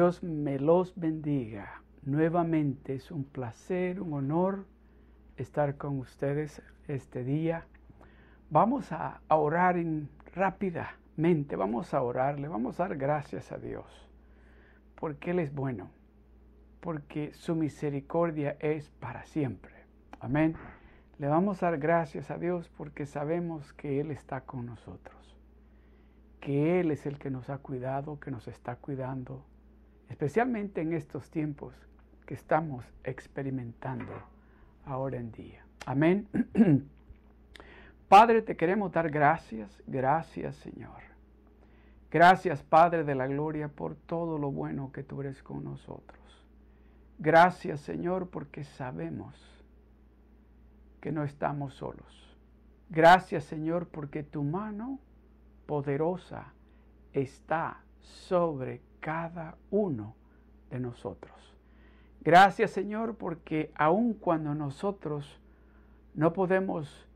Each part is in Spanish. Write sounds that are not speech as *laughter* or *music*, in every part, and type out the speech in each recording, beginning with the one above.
Dios me los bendiga. Nuevamente es un placer, un honor estar con ustedes este día. Vamos a orar rápidamente, vamos a orarle, vamos a dar gracias a Dios, porque Él es bueno, porque su misericordia es para siempre. Amén. Le vamos a dar gracias a Dios porque sabemos que Él está con nosotros, que Él es el que nos ha cuidado, que nos está cuidando, especialmente en estos tiempos que estamos experimentando ahora en día. Amén. *clears throat* Padre, te queremos dar gracias, gracias Señor. Gracias Padre de la Gloria por todo lo bueno que tú eres con nosotros. Gracias Señor porque sabemos que no estamos solos. Gracias Señor porque tu mano poderosa está sobre cada uno de nosotros. Gracias Señor porque aun cuando nosotros no podemos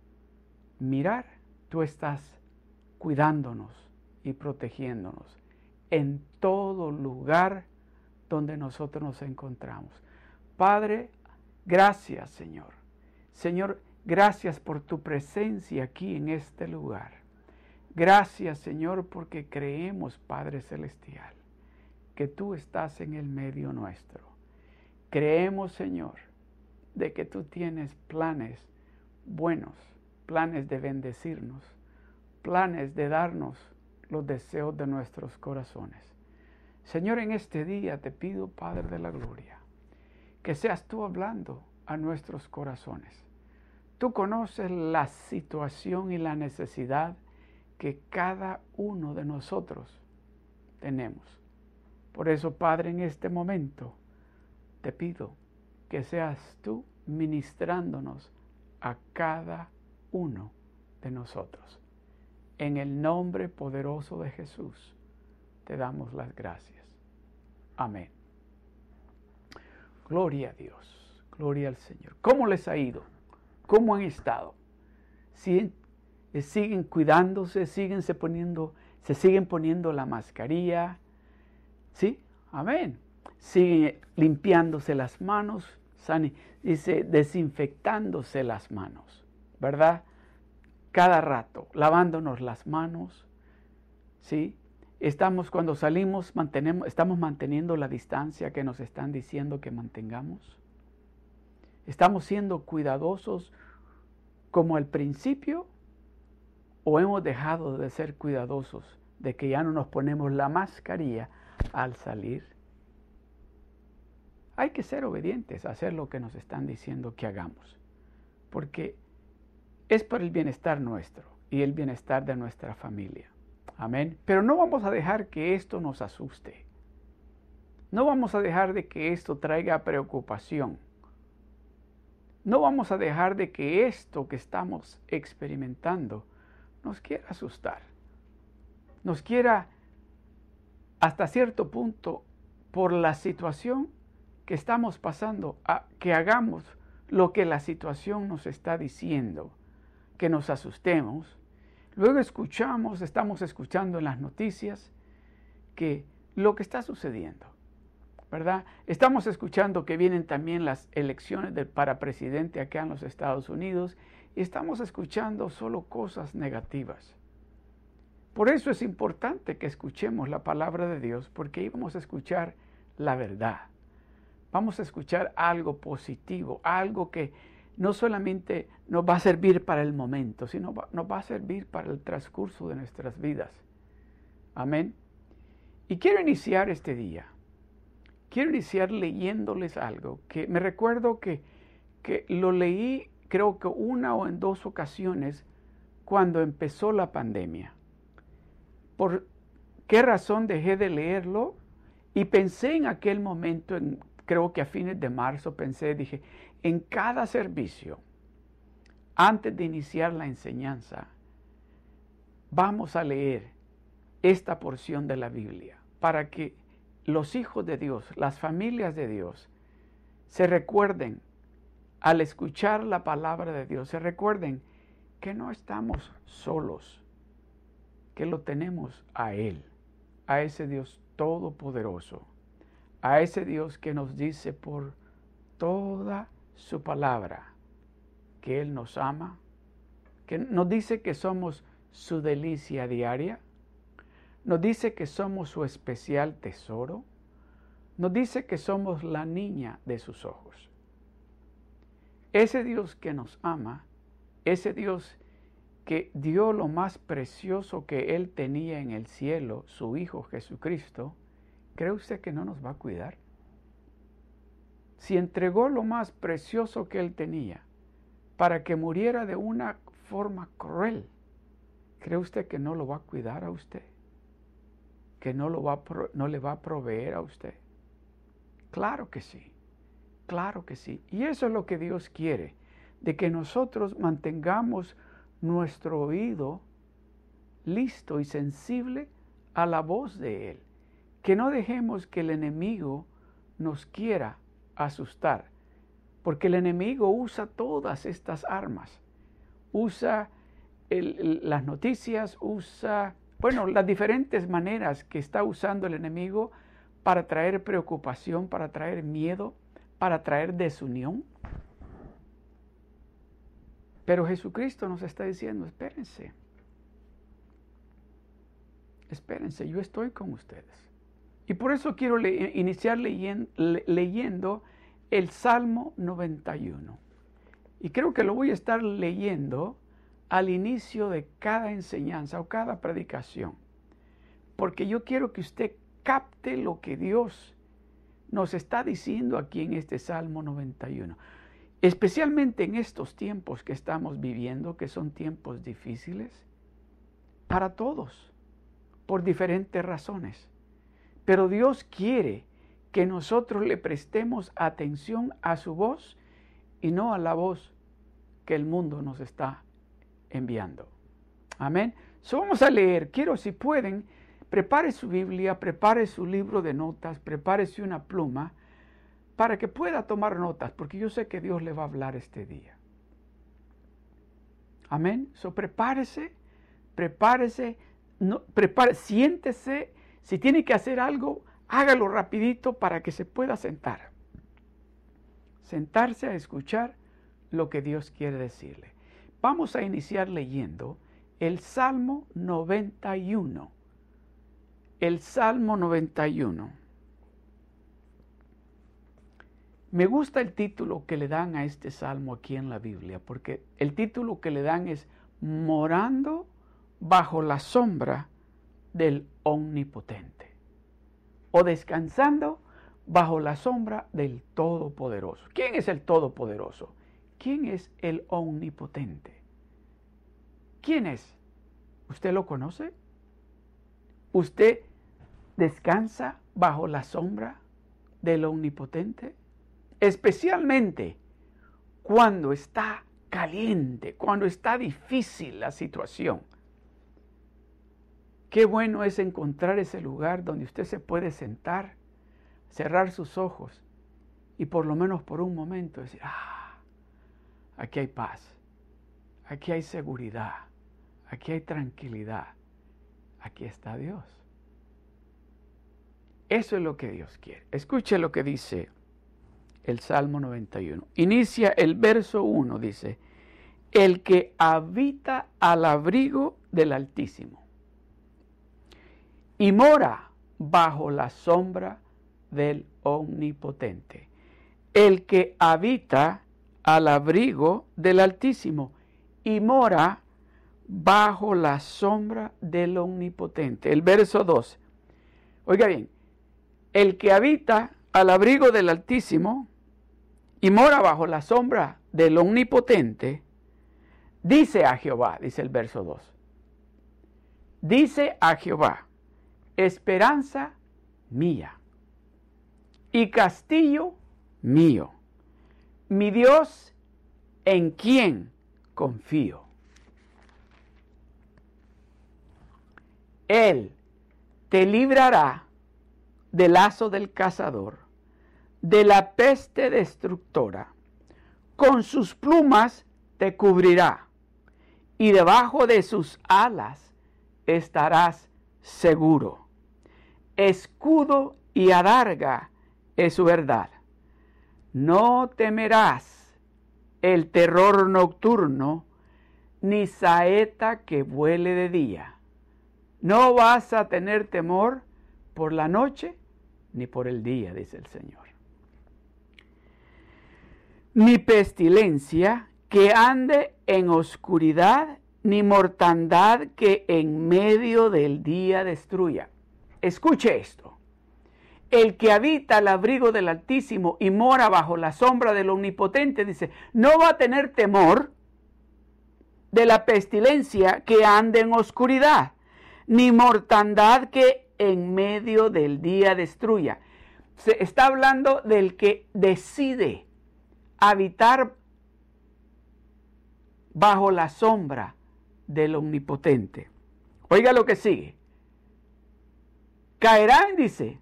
mirar, tú estás cuidándonos y protegiéndonos en todo lugar donde nosotros nos encontramos. Padre, gracias Señor. Señor, gracias por tu presencia aquí en este lugar. Gracias Señor porque creemos, Padre Celestial, que tú estás en el medio nuestro. Creemos, Señor, de que tú tienes planes buenos planes de bendecirnos, planes de darnos los deseos de nuestros corazones. Señor, en este día te pido, Padre de la Gloria, que seas tú hablando a nuestros corazones. Tú conoces la situación y la necesidad que cada uno de nosotros tenemos. Por eso, Padre, en este momento te pido que seas tú ministrándonos a cada uno de nosotros. En el nombre poderoso de Jesús te damos las gracias. Amén. Gloria a Dios, gloria al Señor. ¿Cómo les ha ido? ¿Cómo han estado? ¿Siguen, eh, siguen cuidándose? ¿Siguen se poniendo, se siguen poniendo la mascarilla? ¿Sí? Amén. Siguen limpiándose las manos, dice, desinfectándose las manos. ¿verdad? Cada rato, lavándonos las manos, ¿sí? Estamos cuando salimos, mantenemos, estamos manteniendo la distancia que nos están diciendo que mantengamos. Estamos siendo cuidadosos como al principio o hemos dejado de ser cuidadosos de que ya no nos ponemos la mascarilla al salir. Hay que ser obedientes a hacer lo que nos están diciendo que hagamos, porque es para el bienestar nuestro y el bienestar de nuestra familia. Amén. Pero no vamos a dejar que esto nos asuste. No vamos a dejar de que esto traiga preocupación. No vamos a dejar de que esto que estamos experimentando nos quiera asustar. Nos quiera, hasta cierto punto, por la situación que estamos pasando, que hagamos lo que la situación nos está diciendo que nos asustemos. Luego escuchamos, estamos escuchando en las noticias que lo que está sucediendo, ¿verdad? Estamos escuchando que vienen también las elecciones para presidente acá en los Estados Unidos y estamos escuchando solo cosas negativas. Por eso es importante que escuchemos la palabra de Dios, porque ahí vamos a escuchar la verdad. Vamos a escuchar algo positivo, algo que no solamente nos va a servir para el momento, sino nos va a servir para el transcurso de nuestras vidas. Amén. Y quiero iniciar este día. Quiero iniciar leyéndoles algo que me recuerdo que, que lo leí creo que una o en dos ocasiones cuando empezó la pandemia. ¿Por qué razón dejé de leerlo? Y pensé en aquel momento, en, creo que a fines de marzo, pensé, dije, en cada servicio, antes de iniciar la enseñanza, vamos a leer esta porción de la Biblia para que los hijos de Dios, las familias de Dios, se recuerden al escuchar la palabra de Dios, se recuerden que no estamos solos, que lo tenemos a Él. a ese Dios todopoderoso, a ese Dios que nos dice por toda su palabra que Él nos ama, que nos dice que somos su delicia diaria, nos dice que somos su especial tesoro, nos dice que somos la niña de sus ojos. Ese Dios que nos ama, ese Dios que dio lo más precioso que Él tenía en el cielo, su Hijo Jesucristo, ¿cree usted que no nos va a cuidar? Si entregó lo más precioso que Él tenía para que muriera de una forma cruel, ¿cree usted que no lo va a cuidar a usted? ¿Que no, lo va no le va a proveer a usted? Claro que sí, claro que sí. Y eso es lo que Dios quiere, de que nosotros mantengamos nuestro oído listo y sensible a la voz de Él. Que no dejemos que el enemigo nos quiera asustar, porque el enemigo usa todas estas armas. Usa las noticias, usa, bueno, las diferentes maneras que está usando el enemigo para traer preocupación, para traer miedo, para traer desunión. Pero Jesucristo nos está diciendo, espérense, espérense, yo estoy con ustedes. Y por eso quiero iniciar leyendo el Salmo 91. Y creo que lo voy a estar leyendo al inicio de cada enseñanza o cada predicación. Porque yo quiero que usted capte lo que Dios nos está diciendo aquí en este Salmo 91. Especialmente en estos tiempos que estamos viviendo, que son tiempos difíciles, para todos, por diferentes razones. Pero Dios quiere que nosotros le prestemos atención a su voz y no a la voz que el mundo nos está enviando. Amén. So vamos a leer. Quiero, si pueden, prepare su Biblia, prepare su libro de notas, prepárese una pluma para que pueda tomar notas, porque yo sé que Dios le va a hablar este día. Amén. So prepárese, prepárese, no, siéntese. Si tiene que hacer algo, hágalo rapidito para que se pueda sentar. Sentarse a escuchar lo que Dios quiere decirle. Vamos a iniciar leyendo el Salmo 91. El Salmo 91. Me gusta el título que le dan a este salmo aquí en la Biblia, porque el título que le dan es Morando bajo la sombra del Omnipotente o descansando bajo la sombra del Todopoderoso. ¿Quién es el Todopoderoso? ¿Quién es el Omnipotente? ¿Quién es? ¿Usted lo conoce? ¿Usted descansa bajo la sombra del Omnipotente? Especialmente cuando está caliente, cuando está difícil la situación. Qué bueno es encontrar ese lugar donde usted se puede sentar, cerrar sus ojos y por lo menos por un momento decir, ah, aquí hay paz, aquí hay seguridad, aquí hay tranquilidad, aquí está Dios. Eso es lo que Dios quiere. Escuche lo que dice el Salmo 91. Inicia el verso 1, dice, el que habita al abrigo del Altísimo y mora bajo la sombra del Omnipotente. El que habita al abrigo del Altísimo y mora bajo la sombra del Omnipotente. El verso 2. Oiga bien, el que habita al abrigo del Altísimo y mora bajo la sombra del Omnipotente, dice a Jehová, dice el verso 2, dice a Jehová, esperanza mía y castillo mío, mi Dios en quien confío. Él te librará del lazo del cazador de la peste destructora. Con sus plumas te cubrirá y debajo de sus alas estarás seguro. escudo y adarga es su verdad. No temerás el terror nocturno, ni saeta que vuele de día. No vas a tener temor por la noche ni por el día, dice el Señor. Ni pestilencia que ande en oscuridad, ni mortandad que en medio del día destruya. Escuche esto. El que habita al abrigo del Altísimo y mora bajo la sombra del Omnipotente, dice, no va a tener temor de la pestilencia que ande en oscuridad, ni mortandad que en medio del día destruya. Se está hablando del que decide habitar bajo la sombra del Omnipotente. Oiga lo que sigue. Caerán, dice,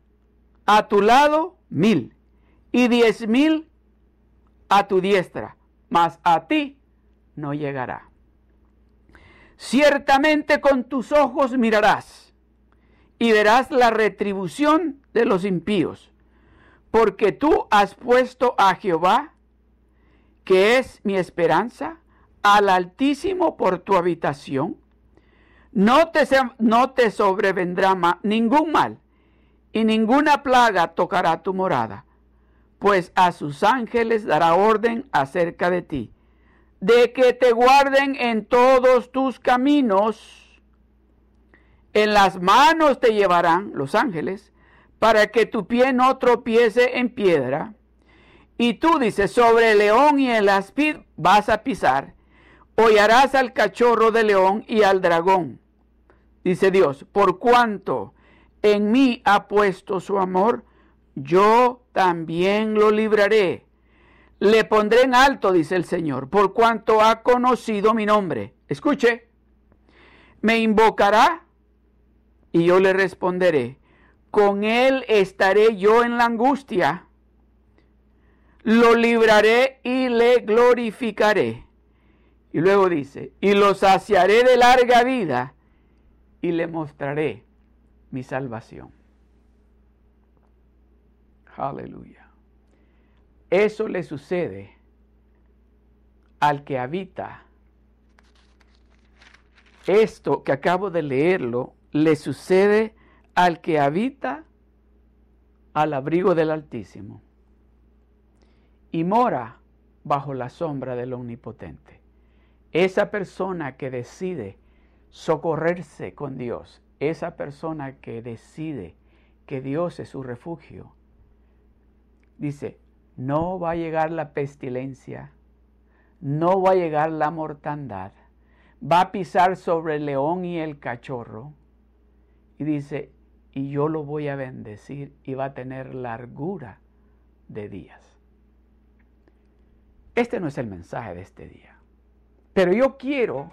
a tu lado mil y diez mil a tu diestra, mas a ti no llegará. Ciertamente con tus ojos mirarás y verás la retribución de los impíos, porque tú has puesto a Jehová, que es mi esperanza, al Altísimo por tu habitación. No te, no te sobrevendrá ningún mal y ninguna plaga tocará tu morada, pues a sus ángeles dará orden acerca de ti, de que te guarden en todos tus caminos. En las manos te llevarán los ángeles, para que tu pie no tropiece en piedra. Y tú dices, sobre el león y el aspid vas a pisar, hollarás al cachorro de león y al dragón. Dice Dios, por cuanto en mí ha puesto su amor, yo también lo libraré. Le pondré en alto, dice el Señor, por cuanto ha conocido mi nombre. Escuche, me invocará y yo le responderé. Con él estaré yo en la angustia. Lo libraré y le glorificaré. Y luego dice, y lo saciaré de larga vida y le mostraré mi salvación. Aleluya. Eso le sucede al que habita. Esto que acabo de leerlo le sucede al que habita al abrigo del Altísimo y mora bajo la sombra del Omnipotente. Esa persona que decide socorrerse con Dios, esa persona que decide que Dios es su refugio, dice, no va a llegar la pestilencia, no va a llegar la mortandad, va a pisar sobre el león y el cachorro, y dice, y yo lo voy a bendecir y va a tener largura de días. Este no es el mensaje de este día, pero yo quiero,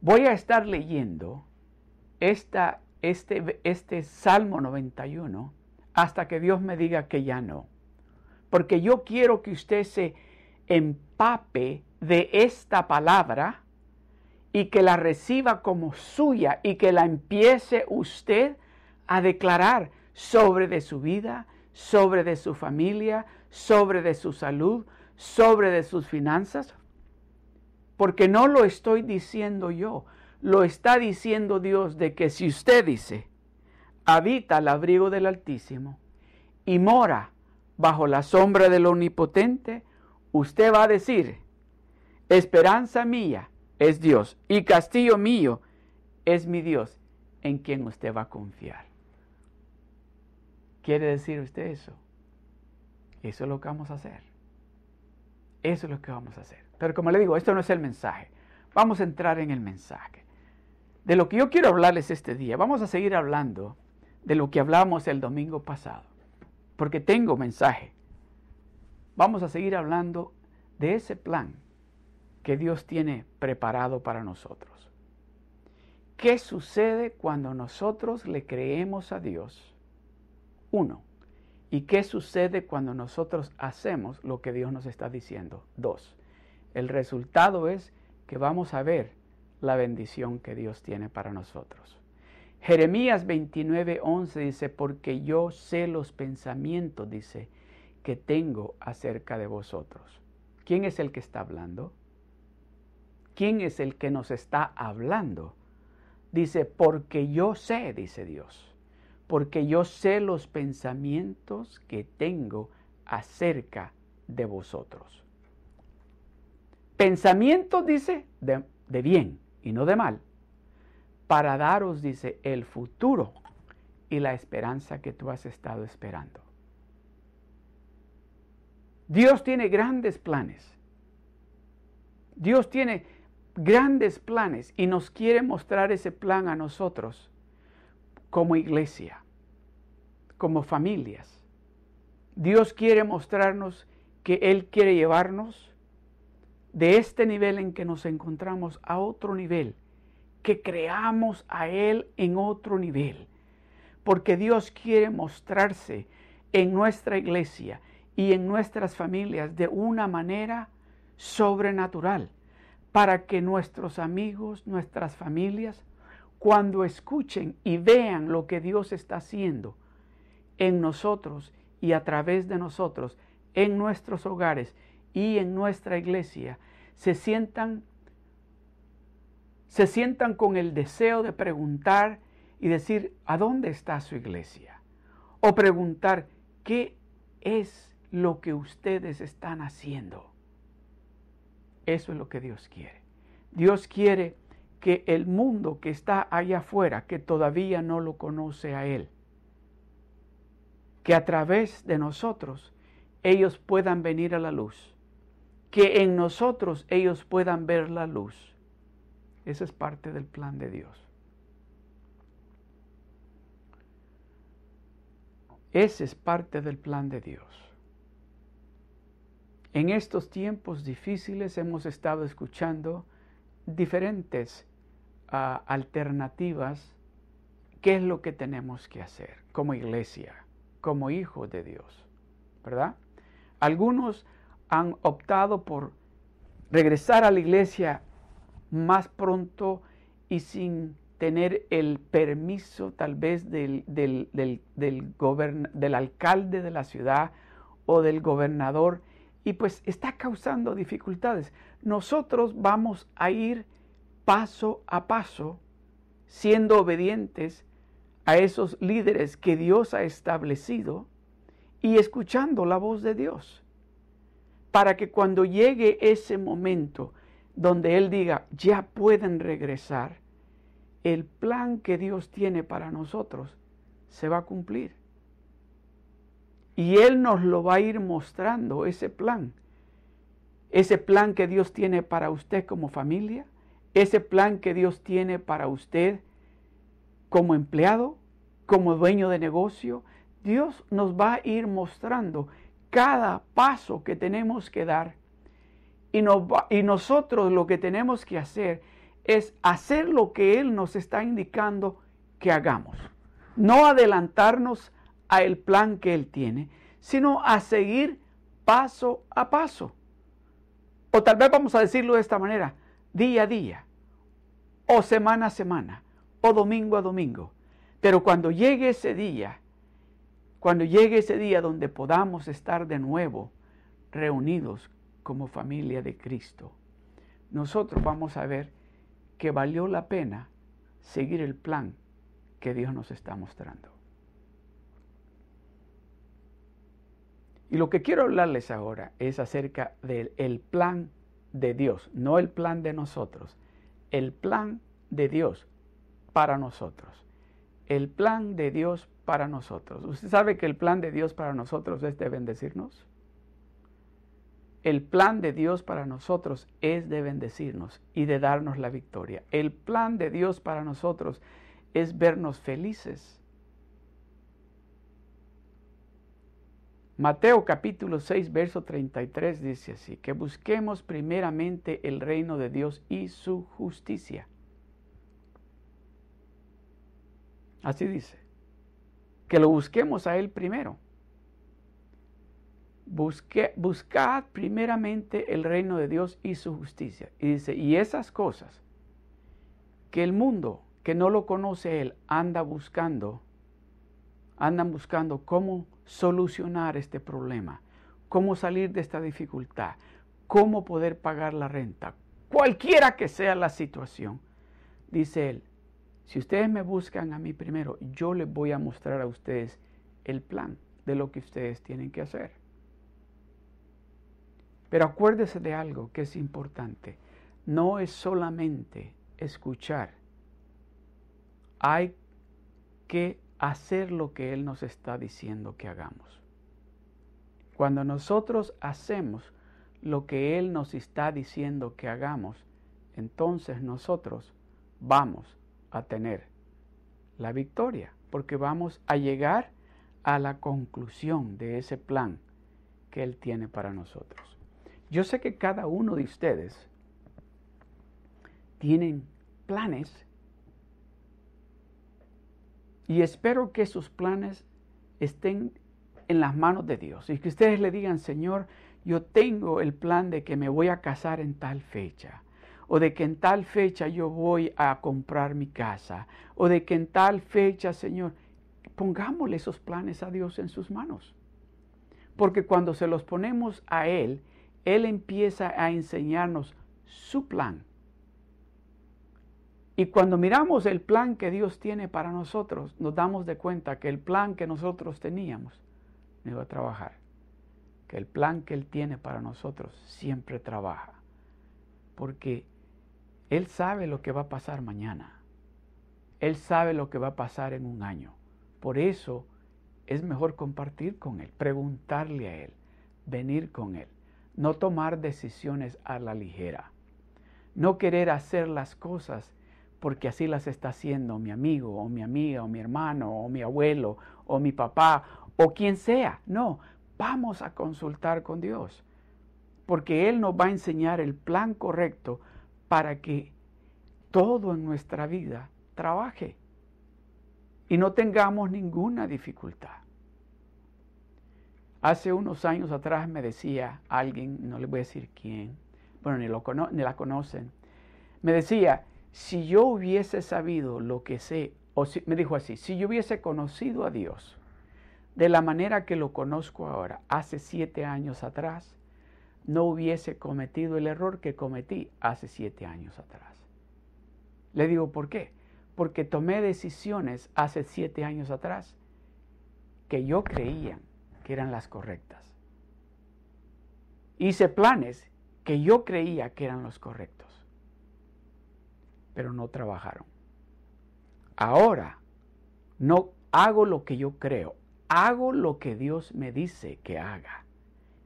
voy a estar leyendo este, este Salmo 91 hasta que Dios me diga que ya no. Porque yo quiero que usted se empape de esta palabra y que la reciba como suya y que la empiece usted a declarar sobre de su vida, sobre de su familia, sobre de su salud, sobre de sus finanzas. Porque no lo estoy diciendo yo, lo está diciendo Dios de que si usted dice, habita al abrigo del Altísimo y mora bajo la sombra del Omnipotente, usted va a decir, esperanza mía es Dios y castillo mío es mi Dios en quien usted va a confiar. ¿Quiere decir usted eso? Eso es lo que vamos a hacer. Eso es lo que vamos a hacer. Pero como le digo, esto no es el mensaje. Vamos a entrar en el mensaje de lo que yo quiero hablarles este día. Vamos a seguir hablando de lo que hablamos el domingo pasado, porque tengo mensaje. Vamos a seguir hablando de ese plan que Dios tiene preparado para nosotros. ¿Qué sucede cuando nosotros le creemos a Dios? Uno. ¿Y qué sucede cuando nosotros hacemos lo que Dios nos está diciendo? Dos. El resultado es que vamos a ver la bendición que Dios tiene para nosotros. Jeremías 29, 11 dice, porque yo sé los pensamientos, dice, que tengo acerca de vosotros. ¿Quién es el que está hablando? ¿Quién es el que nos está hablando? Dice, porque yo sé, dice Dios, porque yo sé los pensamientos que tengo acerca de vosotros. Pensamientos, dice, de, de bien y no de mal, para daros, dice, el futuro y la esperanza que tú has estado esperando. Dios tiene grandes planes. Dios tiene grandes planes y nos quiere mostrar ese plan a nosotros como iglesia, como familias. Dios quiere mostrarnos que Él quiere llevarnos de este nivel en que nos encontramos a otro nivel, que creamos a Él en otro nivel, porque Dios quiere mostrarse en nuestra iglesia y en nuestras familias de una manera sobrenatural para que nuestros amigos, nuestras familias, cuando escuchen y vean lo que Dios está haciendo en nosotros y a través de nosotros, en nuestros hogares y en nuestra iglesia, se sientan se sientan con el deseo de preguntar y decir, ¿a dónde está su iglesia? O preguntar, ¿qué es lo que ustedes están haciendo? Eso es lo que Dios quiere. Dios quiere que el mundo que está allá afuera, que todavía no lo conoce a Él, que a través de nosotros ellos puedan venir a la luz, que en nosotros ellos puedan ver la luz. Ese es parte del plan de Dios. Ese es parte del plan de Dios. En estos tiempos difíciles hemos estado escuchando diferentes alternativas. ¿Qué es lo que tenemos que hacer como iglesia, como hijos de Dios? ¿Verdad? Algunos han optado por regresar a la iglesia más pronto y sin tener el permiso tal vez del, del, del, del alcalde de la ciudad o del gobernador y pues está causando dificultades. Nosotros vamos a ir paso a paso siendo obedientes a esos líderes que Dios ha establecido y escuchando la voz de Dios. Para que cuando llegue ese momento donde Él diga, ya pueden regresar, el plan que Dios tiene para nosotros se va a cumplir. Y Él nos lo va a ir mostrando, ese plan. Ese plan que Dios tiene para usted como familia, ese plan que Dios tiene para usted como empleado, como dueño de negocio. Dios nos va a ir mostrando cada paso que tenemos que dar. Y, y nosotros lo que tenemos que hacer es hacer lo que Él nos está indicando que hagamos. No adelantarnos a el plan que Él tiene, sino a seguir paso a paso. O tal vez vamos a decirlo de esta manera, día a día, o semana a semana, o domingo a domingo. Pero cuando llegue ese día, cuando llegue ese día donde podamos estar de nuevo reunidos como familia de Cristo, nosotros vamos a ver que valió la pena seguir el plan que Dios nos está mostrando. Y lo que quiero hablarles ahora es acerca del plan de Dios, no el plan de nosotros, el plan de Dios para nosotros. El plan de Dios para nosotros. ¿Usted sabe que el plan de Dios para nosotros es de bendecirnos? El plan de Dios para nosotros es de bendecirnos y de darnos la victoria. El plan de Dios para nosotros es vernos felices Mateo capítulo 6, verso 33 dice así, que busquemos primeramente el reino de Dios y su justicia. Así dice, que lo busquemos a Él primero. Busque, buscad primeramente el reino de Dios y su justicia. Y dice, y esas cosas que el mundo que no lo conoce Él anda buscando, andan buscando cómo solucionar este problema, cómo salir de esta dificultad, cómo poder pagar la renta, cualquiera que sea la situación. Dice Él, si ustedes me buscan a mí primero, yo les voy a mostrar a ustedes el plan de lo que ustedes tienen que hacer. Pero acuérdese de algo que es importante. No es solamente escuchar. Hay que hacer lo que Él nos está diciendo que hagamos. Cuando nosotros hacemos lo que Él nos está diciendo que hagamos, entonces nosotros vamos a tener la victoria, porque vamos a llegar a la conclusión de ese plan que Él tiene para nosotros. Yo sé que cada uno de ustedes tienen planes y espero que sus planes estén en las manos de Dios y que ustedes le digan, Señor, yo tengo el plan de que me voy a casar en tal fecha o de que en tal fecha yo voy a comprar mi casa, o de que en tal fecha, Señor, pongámosle esos planes a Dios en sus manos. Porque cuando se los ponemos a Él, Él empieza a enseñarnos su plan. Y cuando miramos el plan que Dios tiene para nosotros, nos damos de cuenta que el plan que nosotros teníamos no iba a trabajar. Que el plan que Él tiene para nosotros siempre trabaja. Porque Él sabe lo que va a pasar mañana. Él sabe lo que va a pasar en un año. Por eso es mejor compartir con Él, preguntarle a Él, venir con Él, no tomar decisiones a la ligera, no querer hacer las cosas porque así las está haciendo mi amigo o mi amiga o mi hermano o mi abuelo o mi papá o quien sea. No, vamos a consultar con Dios, porque Él nos va a enseñar el plan correcto para que todo en nuestra vida trabaje y no tengamos ninguna dificultad. Hace unos años atrás me decía alguien, no le voy a decir quién, bueno, ni, lo ni la conocen, me decía, si yo hubiese sabido lo que sé, o si, me dijo así, si yo hubiese conocido a Dios de la manera que lo conozco ahora, hace siete años atrás, no hubiese cometido el error que cometí hace siete años atrás. Le digo, ¿por qué? porque tomé decisiones hace siete años atrás que yo creía que eran las correctas. Hice planes que yo creía que eran los correctos, pero no trabajaron. Ahora no hago lo que yo creo, hago lo que Dios me dice que haga.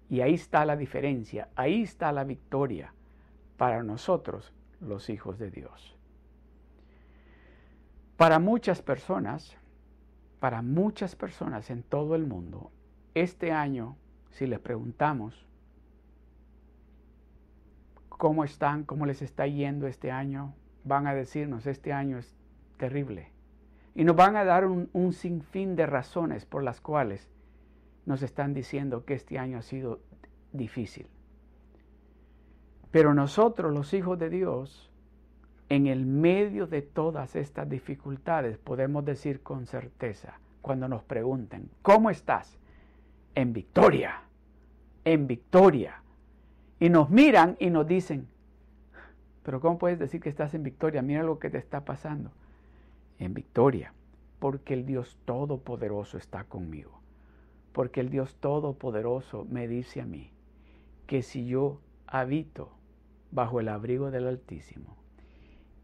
Y ahí está la diferencia, ahí está la victoria para nosotros, los hijos de Dios. Para muchas personas, para muchas personas en todo el mundo, este año, si les preguntamos cómo están, cómo les está yendo este año, van a decirnos, este año es terrible. Y nos van a dar un, un sinfín de razones por las cuales nos están diciendo que este año ha sido difícil. Pero nosotros, los hijos de Dios, en el medio de todas estas dificultades podemos decir con certeza, cuando nos pregunten, ¿cómo estás? En victoria, en victoria. Y nos miran y nos dicen, pero ¿cómo puedes decir que estás en victoria? Mira lo que te está pasando. En victoria, porque el Dios Todopoderoso está conmigo. Porque el Dios Todopoderoso me dice a mí que si yo habito bajo el abrigo del Altísimo,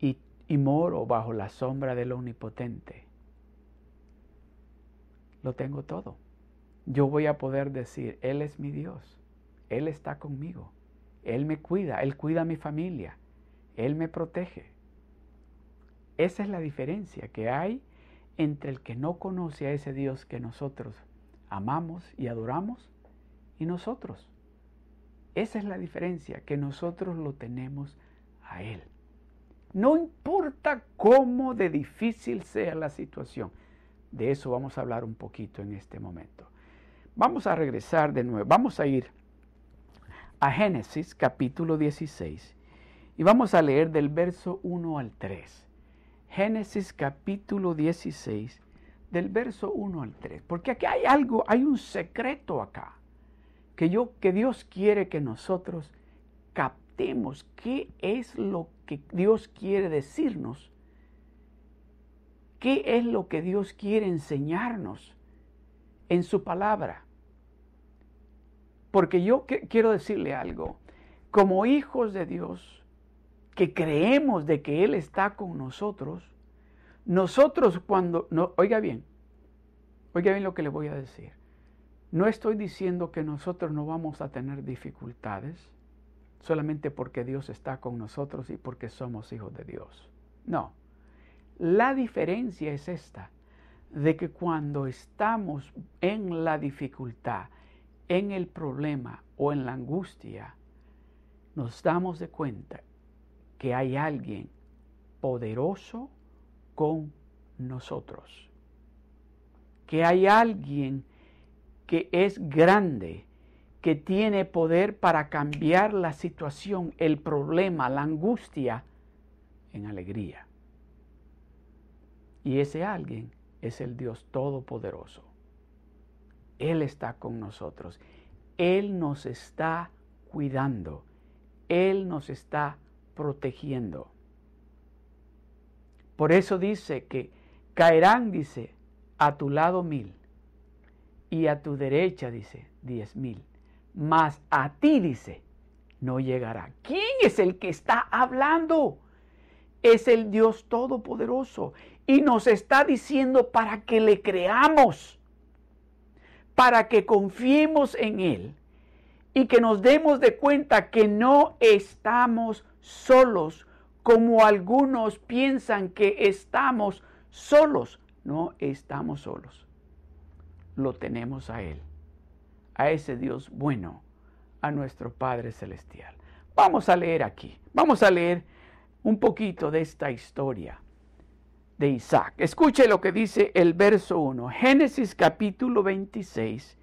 y, moro bajo la sombra del Omnipotente. Lo tengo todo. Yo voy a poder decir, Él es mi Dios, Él está conmigo, Él me cuida, Él cuida a mi familia, Él me protege. Esa es la diferencia que hay entre el que no conoce a ese Dios que nosotros amamos y adoramos y nosotros. Esa es la diferencia, que nosotros lo tenemos a Él. No importa cómo de difícil sea la situación. De eso vamos a hablar un poquito en este momento. Vamos a regresar de nuevo. Vamos a ir a Génesis capítulo 16 y vamos a leer del verso 1 al 3. Génesis capítulo 16, del verso 1 al 3. Porque aquí hay algo, hay un secreto acá, que, yo, que Dios quiere que nosotros captemos qué es lo que Dios quiere decirnos, qué es lo que Dios quiere enseñarnos en su palabra. Porque yo quiero decirle algo, como hijos de Dios, que creemos de que Él está con nosotros, nosotros cuando, no, oiga bien, oiga bien lo que le voy a decir. No estoy diciendo que nosotros no vamos a tener dificultades solamente porque Dios está con nosotros y porque somos hijos de Dios. No. La diferencia es esta, de que cuando estamos en la dificultad, en el problema o en la angustia, nos damos de cuenta que hay alguien poderoso con nosotros. Que hay alguien que es grande, que tiene poder para cambiar la situación, el problema, la angustia en alegría. Y ese alguien es el Dios Todopoderoso. Él está con nosotros. Él nos está cuidando. Él nos está protegiendo. Por eso dice que caerán, dice, a tu lado mil y a tu derecha, dice, diez mil. Mas a ti, dice, no llegará. ¿Quién es el que está hablando? Es el Dios Todopoderoso. Y nos está diciendo para que le creamos para que confiemos en Él y que nos demos de cuenta que no estamos solos como algunos piensan que estamos solos. No estamos solos. Lo tenemos a Él, a ese Dios bueno, a nuestro Padre Celestial. Vamos a leer aquí, vamos a leer un poquito de esta historia de Isaac. Escuche lo que dice el verso 1. Génesis capítulo 26,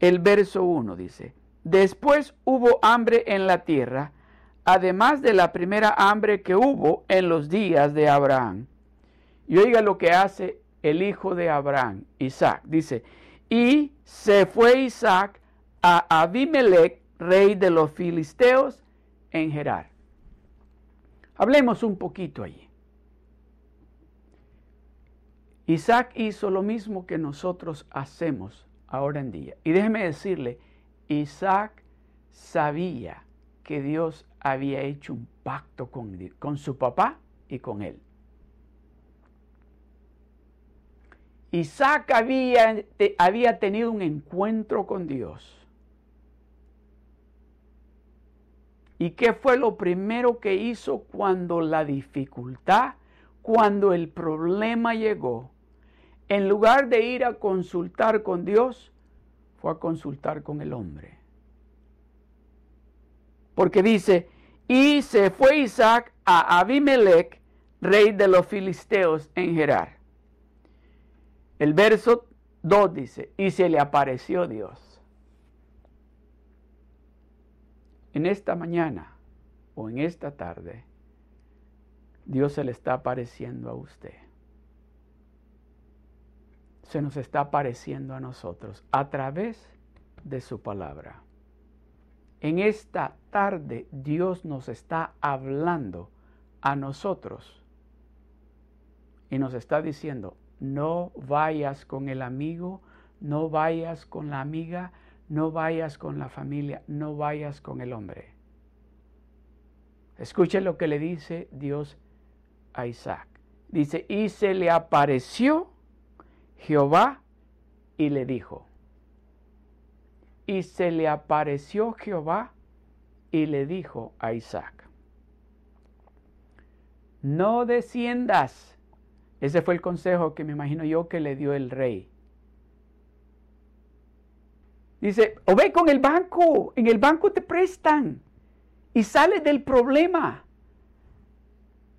el verso 1 dice, después hubo hambre en la tierra, además de la primera hambre que hubo en los días de Abraham. Y oiga lo que hace el hijo de Abraham, Isaac. Dice, y se fue Isaac a Abimelech, rey de los filisteos, en Gerar. Hablemos un poquito allí. Isaac hizo lo mismo que nosotros hacemos ahora en día. Y déjeme decirle, Isaac sabía que Dios había hecho un pacto con, con su papá y con él. Isaac había, había tenido un encuentro con Dios. ¿Y qué fue lo primero que hizo cuando la dificultad, cuando el problema llegó? en lugar de ir a consultar con Dios, a consultar con el hombre. Porque dice, y se fue Isaac a Abimelech, rey de los filisteos en Gerar. El verso 2 dice, y se le apareció Dios. En esta mañana o en esta tarde, Dios se le está apareciendo a usted se nos está apareciendo a nosotros a través de su palabra. En esta tarde Dios nos está hablando a nosotros y nos está diciendo, no vayas con el amigo, no vayas con la amiga, no vayas con la familia, no vayas con el hombre. Escuche lo que le dice Dios a Isaac. Dice, y se le apareció Jehová y le dijo, y se le apareció Jehová y le dijo a Isaac, no desciendas. Ese fue el consejo que me imagino yo que le dio el rey. Dice, o ve con el banco, en el banco te prestan y sale del problema.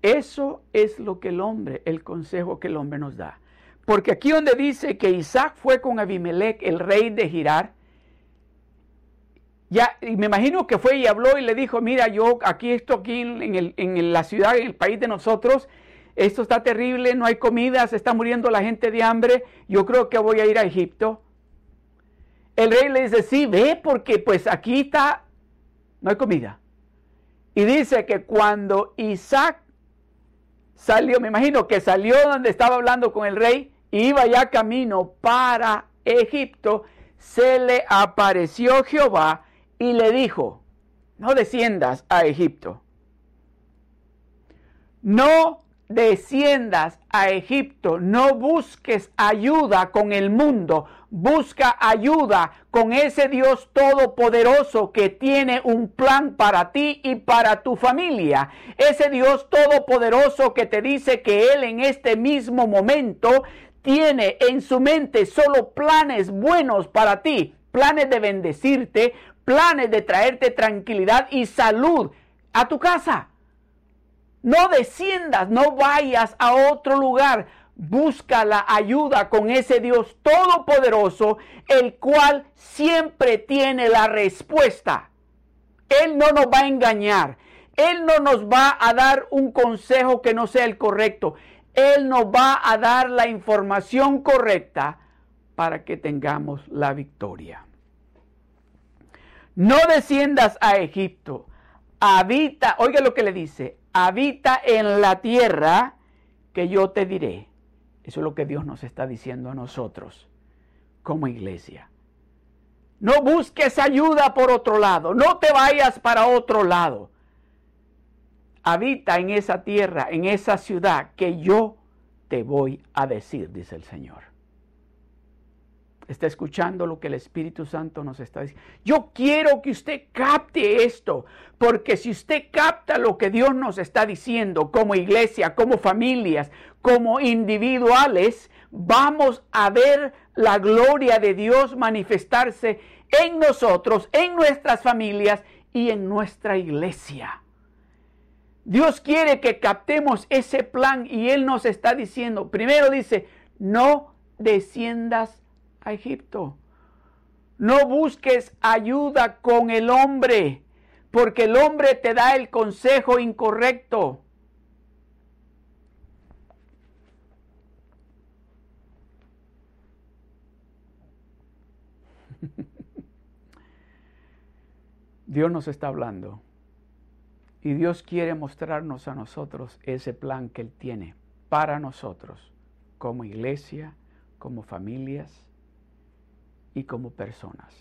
Eso es lo que el hombre, el consejo que el hombre nos da. Porque aquí donde dice que Isaac fue con Abimelech, el rey de Girar, ya, y me imagino que fue y habló y le dijo, mira, yo aquí estoy aquí en, la ciudad, en el país de nosotros, esto está terrible, no hay comida, se está muriendo la gente de hambre, yo creo que voy a ir a Egipto. El rey le dice, sí, ve, porque pues aquí está, no hay comida. Y dice que cuando Isaac salió, me imagino que salió donde estaba hablando con el rey, iba ya camino para Egipto, se le apareció Jehová y le dijo, no desciendas a Egipto. No desciendas a Egipto, no busques ayuda con el mundo, busca ayuda con ese Dios todopoderoso que tiene un plan para ti y para tu familia. Ese Dios todopoderoso que te dice que Él en este mismo momento tiene en su mente solo planes buenos para ti, planes de bendecirte, planes de traerte tranquilidad y salud a tu casa. No desciendas, no vayas a otro lugar. Busca la ayuda con ese Dios todopoderoso, el cual siempre tiene la respuesta. Él no nos va a engañar. Él no nos va a dar un consejo que no sea el correcto. Él nos va a dar la información correcta para que tengamos la victoria. No desciendas a Egipto. Habita, oiga lo que le dice, habita en la tierra que yo te diré. Eso es lo que Dios nos está diciendo a nosotros como iglesia. No busques ayuda por otro lado, no te vayas para otro lado. Habita en esa tierra, en esa ciudad que yo te voy a decir, dice el Señor está escuchando lo que el Espíritu Santo nos está diciendo. Yo quiero que usted capte esto, porque si usted capta lo que Dios nos está diciendo como iglesia, como familias, como individuales, vamos a ver la gloria de Dios manifestarse en nosotros, en nuestras familias y en nuestra iglesia. Dios quiere que captemos ese plan y Él nos está diciendo, primero dice, no desciendas a Egipto. No busques ayuda con el hombre, porque el hombre te da el consejo incorrecto. *laughs* Dios nos está hablando y Dios quiere mostrarnos a nosotros ese plan que Él tiene para nosotros como iglesia, como familias, y como personas.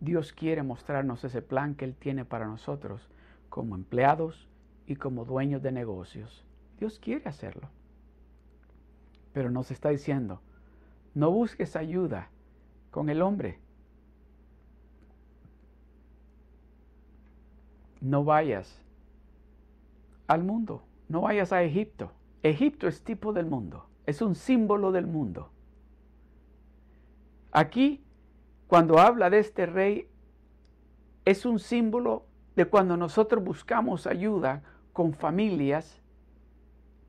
Dios quiere mostrarnos ese plan que Él tiene para nosotros como empleados y como dueños de negocios. Dios quiere hacerlo. Pero nos está diciendo, no busques ayuda con el hombre. No vayas al mundo, no vayas a Egipto. Egipto es tipo del mundo, es un símbolo del mundo. Aquí cuando habla de este rey, es un símbolo de cuando nosotros buscamos ayuda con familias,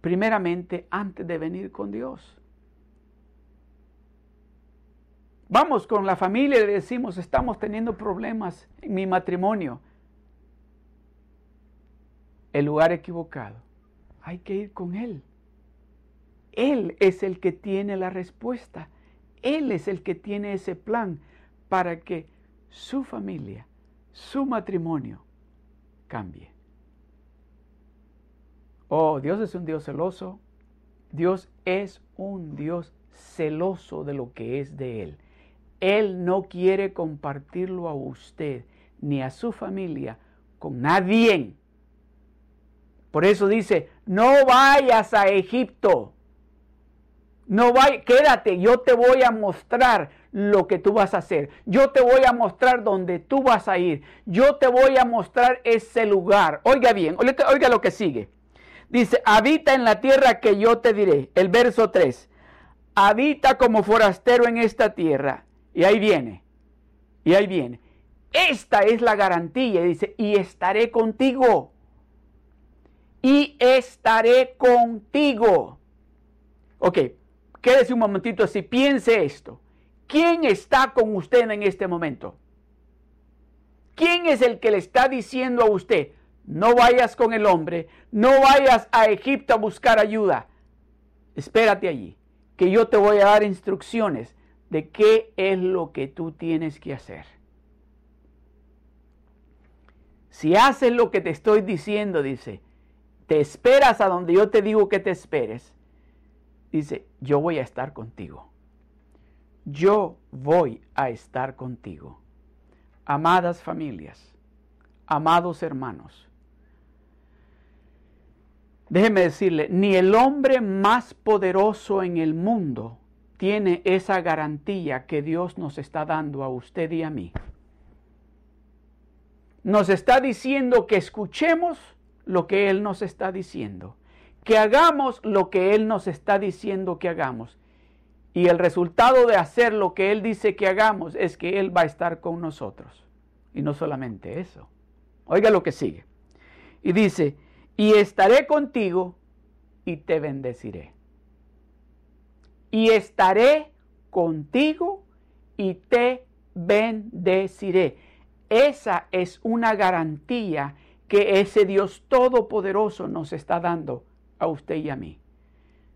primeramente antes de venir con Dios. Vamos con la familia y le decimos, estamos teniendo problemas en mi matrimonio. El lugar equivocado. Hay que ir con Él. Él es el que tiene la respuesta. Él es el que tiene ese plan para que su familia, su matrimonio cambie. Oh, Dios es un Dios celoso. Dios es un Dios celoso de lo que es de Él. Él no quiere compartirlo a usted ni a su familia con nadie. Por eso dice, no vayas a Egipto. No vayas, quédate, yo te voy a mostrar lo que tú vas a hacer. Yo te voy a mostrar dónde tú vas a ir. Yo te voy a mostrar ese lugar. Oiga bien, oiga lo que sigue. Dice, habita en la tierra que yo te diré. El verso 3. Habita como forastero en esta tierra. Y ahí viene. Y ahí viene. Esta es la garantía. Dice, y estaré contigo. Y estaré contigo. Ok, quédese un momentito así. Piense esto. ¿Quién está con usted en este momento? ¿Quién es el que le está diciendo a usted, no vayas con el hombre, no vayas a Egipto a buscar ayuda? espérate allí, que yo te voy a dar instrucciones de qué es lo que tú tienes que hacer. Si haces lo que te estoy diciendo, dice, te esperas a donde yo te digo que te esperes, dice, yo voy a estar contigo. Yo voy a estar contigo. Amadas familias, amados hermanos, déjeme decirle, ni el hombre más poderoso en el mundo tiene esa garantía que Dios nos está dando a usted y a mí. Nos está diciendo que escuchemos lo que Él nos está diciendo, que hagamos lo que Él nos está diciendo que hagamos. Y el resultado de hacer lo que Él dice que hagamos es que Él va a estar con nosotros. Y no solamente eso. Oiga lo que sigue. Y dice, y estaré contigo y te bendeciré. Y estaré contigo y te bendeciré. Esa es una garantía que ese Dios todopoderoso nos está dando a usted y a mí.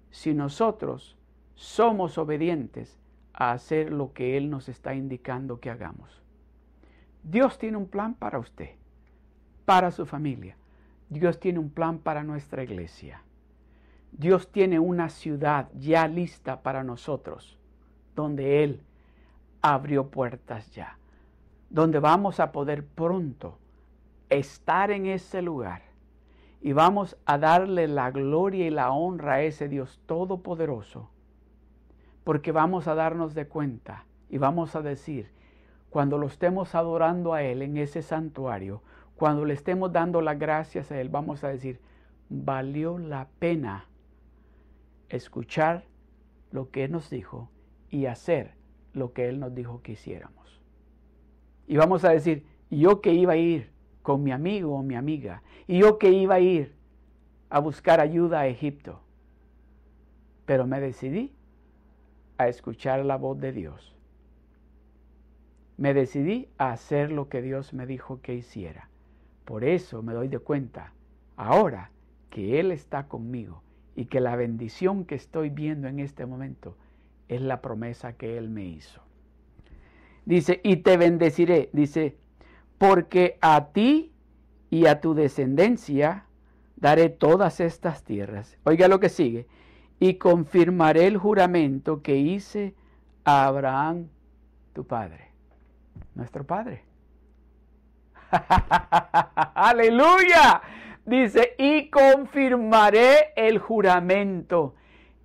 Si nosotros somos obedientes a hacer lo que Él nos está indicando que hagamos. Dios tiene un plan para usted, para su familia. Dios tiene un plan para nuestra iglesia. Dios tiene una ciudad ya lista para nosotros, donde Él abrió puertas ya, donde vamos a poder pronto estar en ese lugar y vamos a darle la gloria y la honra a ese Dios todopoderoso, porque vamos a darnos de cuenta y vamos a decir, cuando lo estemos adorando a Él en ese santuario, cuando le estemos dando las gracias a Él, vamos a decir, valió la pena escuchar lo que Él nos dijo y hacer lo que Él nos dijo que hiciéramos. Y vamos a decir, yo que iba a ir con mi amigo o mi amiga, y yo que iba a ir a buscar ayuda a Egipto, pero me decidí a escuchar la voz de Dios. Me decidí a hacer lo que Dios me dijo que hiciera. Por eso me doy de cuenta ahora que Él está conmigo y que la bendición que estoy viendo en este momento es la promesa que Él me hizo. Dice, y te bendeciré, dice, porque a ti y a tu descendencia daré todas estas tierras. Oiga lo que sigue, y confirmaré el juramento que hice a Abraham, tu padre, nuestro padre. *laughs* Aleluya. Dice, y confirmaré el juramento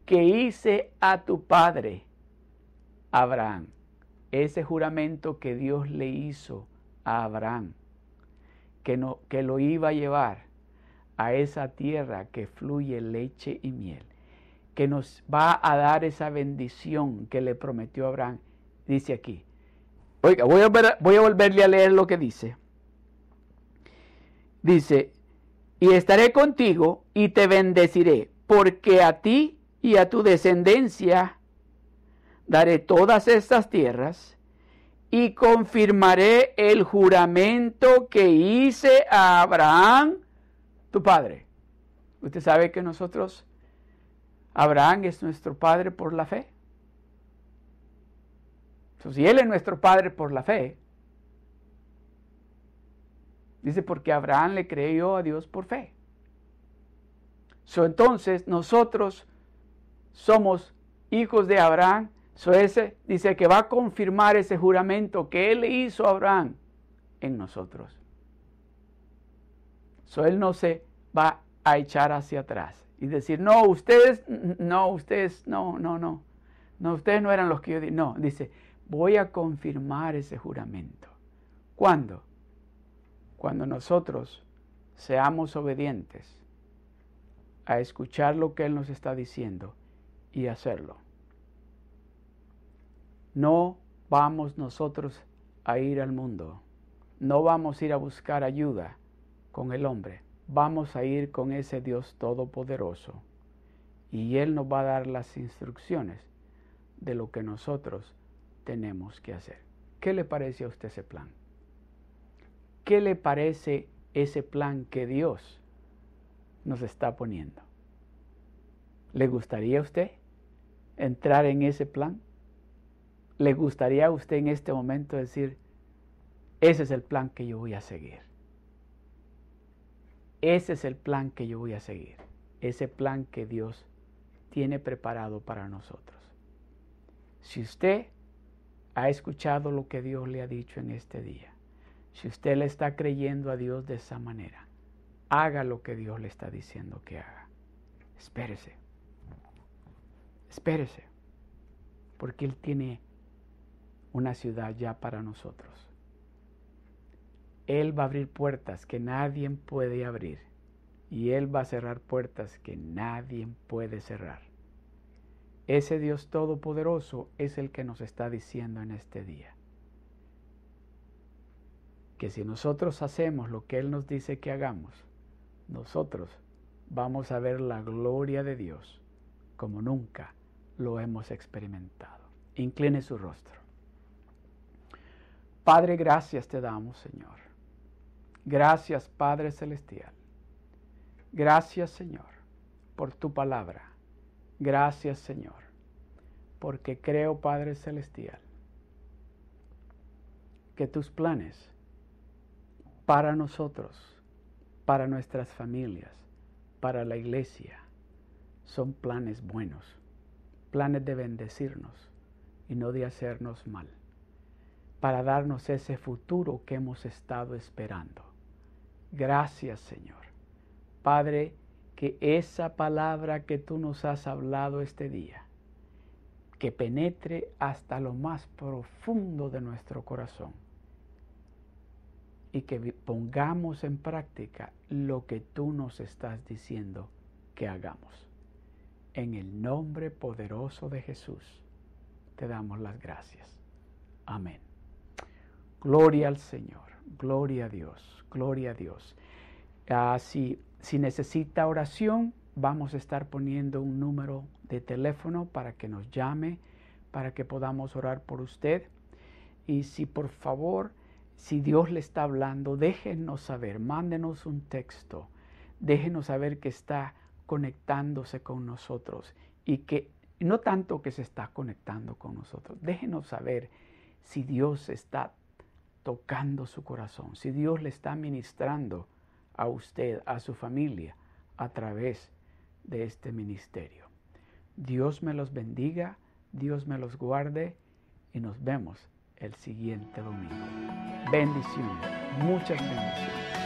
que hice a tu padre, Abraham. Ese juramento que Dios le hizo a Abraham, que, no, que lo iba a llevar a esa tierra que fluye leche y miel, que nos va a dar esa bendición que le prometió Abraham. Dice aquí, oiga, voy a, voy a volverle a leer lo que dice. Dice, y estaré contigo y te bendeciré, porque a ti y a tu descendencia daré todas estas tierras y confirmaré el juramento que hice a Abraham, tu padre. Usted sabe que nosotros, Abraham es nuestro padre por la fe. si Él es nuestro padre por la fe, Dice, porque Abraham le creyó a Dios por fe. So, entonces, nosotros somos hijos de Abraham. So, ese dice que va a confirmar ese juramento que él hizo a Abraham en nosotros. So, él no se va a echar hacia atrás y decir, no, ustedes, no, ustedes, no, no, no. No, ustedes no eran los que yo di. No, dice, voy a confirmar ese juramento. ¿Cuándo? cuando nosotros seamos obedientes a escuchar lo que Él nos está diciendo y hacerlo. No vamos nosotros a ir al mundo, no vamos a ir a buscar ayuda con el hombre, vamos a ir con ese Dios todopoderoso y Él nos va a dar las instrucciones de lo que nosotros tenemos que hacer. ¿Qué le parece a usted ese plan? ¿Qué le parece ese plan que Dios nos está poniendo? ¿Le gustaría a usted entrar en ese plan? ¿Le gustaría a usted en este momento decir, ese es el plan que yo voy a seguir? Ese es el plan que yo voy a seguir. Ese plan que Dios tiene preparado para nosotros. Si usted ha escuchado lo que Dios le ha dicho en este día, si usted le está creyendo a Dios de esa manera, haga lo que Dios le está diciendo que haga. Espérese. Espérese. Porque Él tiene una ciudad ya para nosotros. Él va a abrir puertas que nadie puede abrir. Y Él va a cerrar puertas que nadie puede cerrar. Ese Dios Todopoderoso es el que nos está diciendo en este día que si nosotros hacemos lo que Él nos dice que hagamos, nosotros vamos a ver la gloria de Dios como nunca lo hemos experimentado. Incline su rostro. Padre, gracias te damos, Señor. Gracias, Padre Celestial. Gracias, Señor, por tu palabra. Gracias, Señor, porque creo, Padre Celestial, que tus planes para nosotros, para nuestras familias, para la iglesia, son planes buenos, planes de bendecirnos y no de hacernos mal, para darnos ese futuro que hemos estado esperando. Gracias Señor. Padre, que esa palabra que tú nos has hablado este día, que penetre hasta lo más profundo de nuestro corazón y que pongamos en práctica lo que tú nos estás diciendo que hagamos. En el nombre poderoso de Jesús te damos las gracias. Amén. Gloria al Señor, gloria a Dios, gloria a Dios. Ah, si, si necesita oración, vamos a estar poniendo un número de teléfono para que nos llame, para que podamos orar por usted. Y si por favor si Dios le está hablando, déjenos saber, mándenos un texto, déjenos saber que está conectándose con nosotros y que no tanto que se está conectando con nosotros, déjenos saber si Dios está tocando su corazón, si Dios le está ministrando a usted, a su familia, a través de este ministerio. Dios me los bendiga, Dios me los guarde y nos vemos el siguiente domingo. Bendiciones, muchas bendiciones.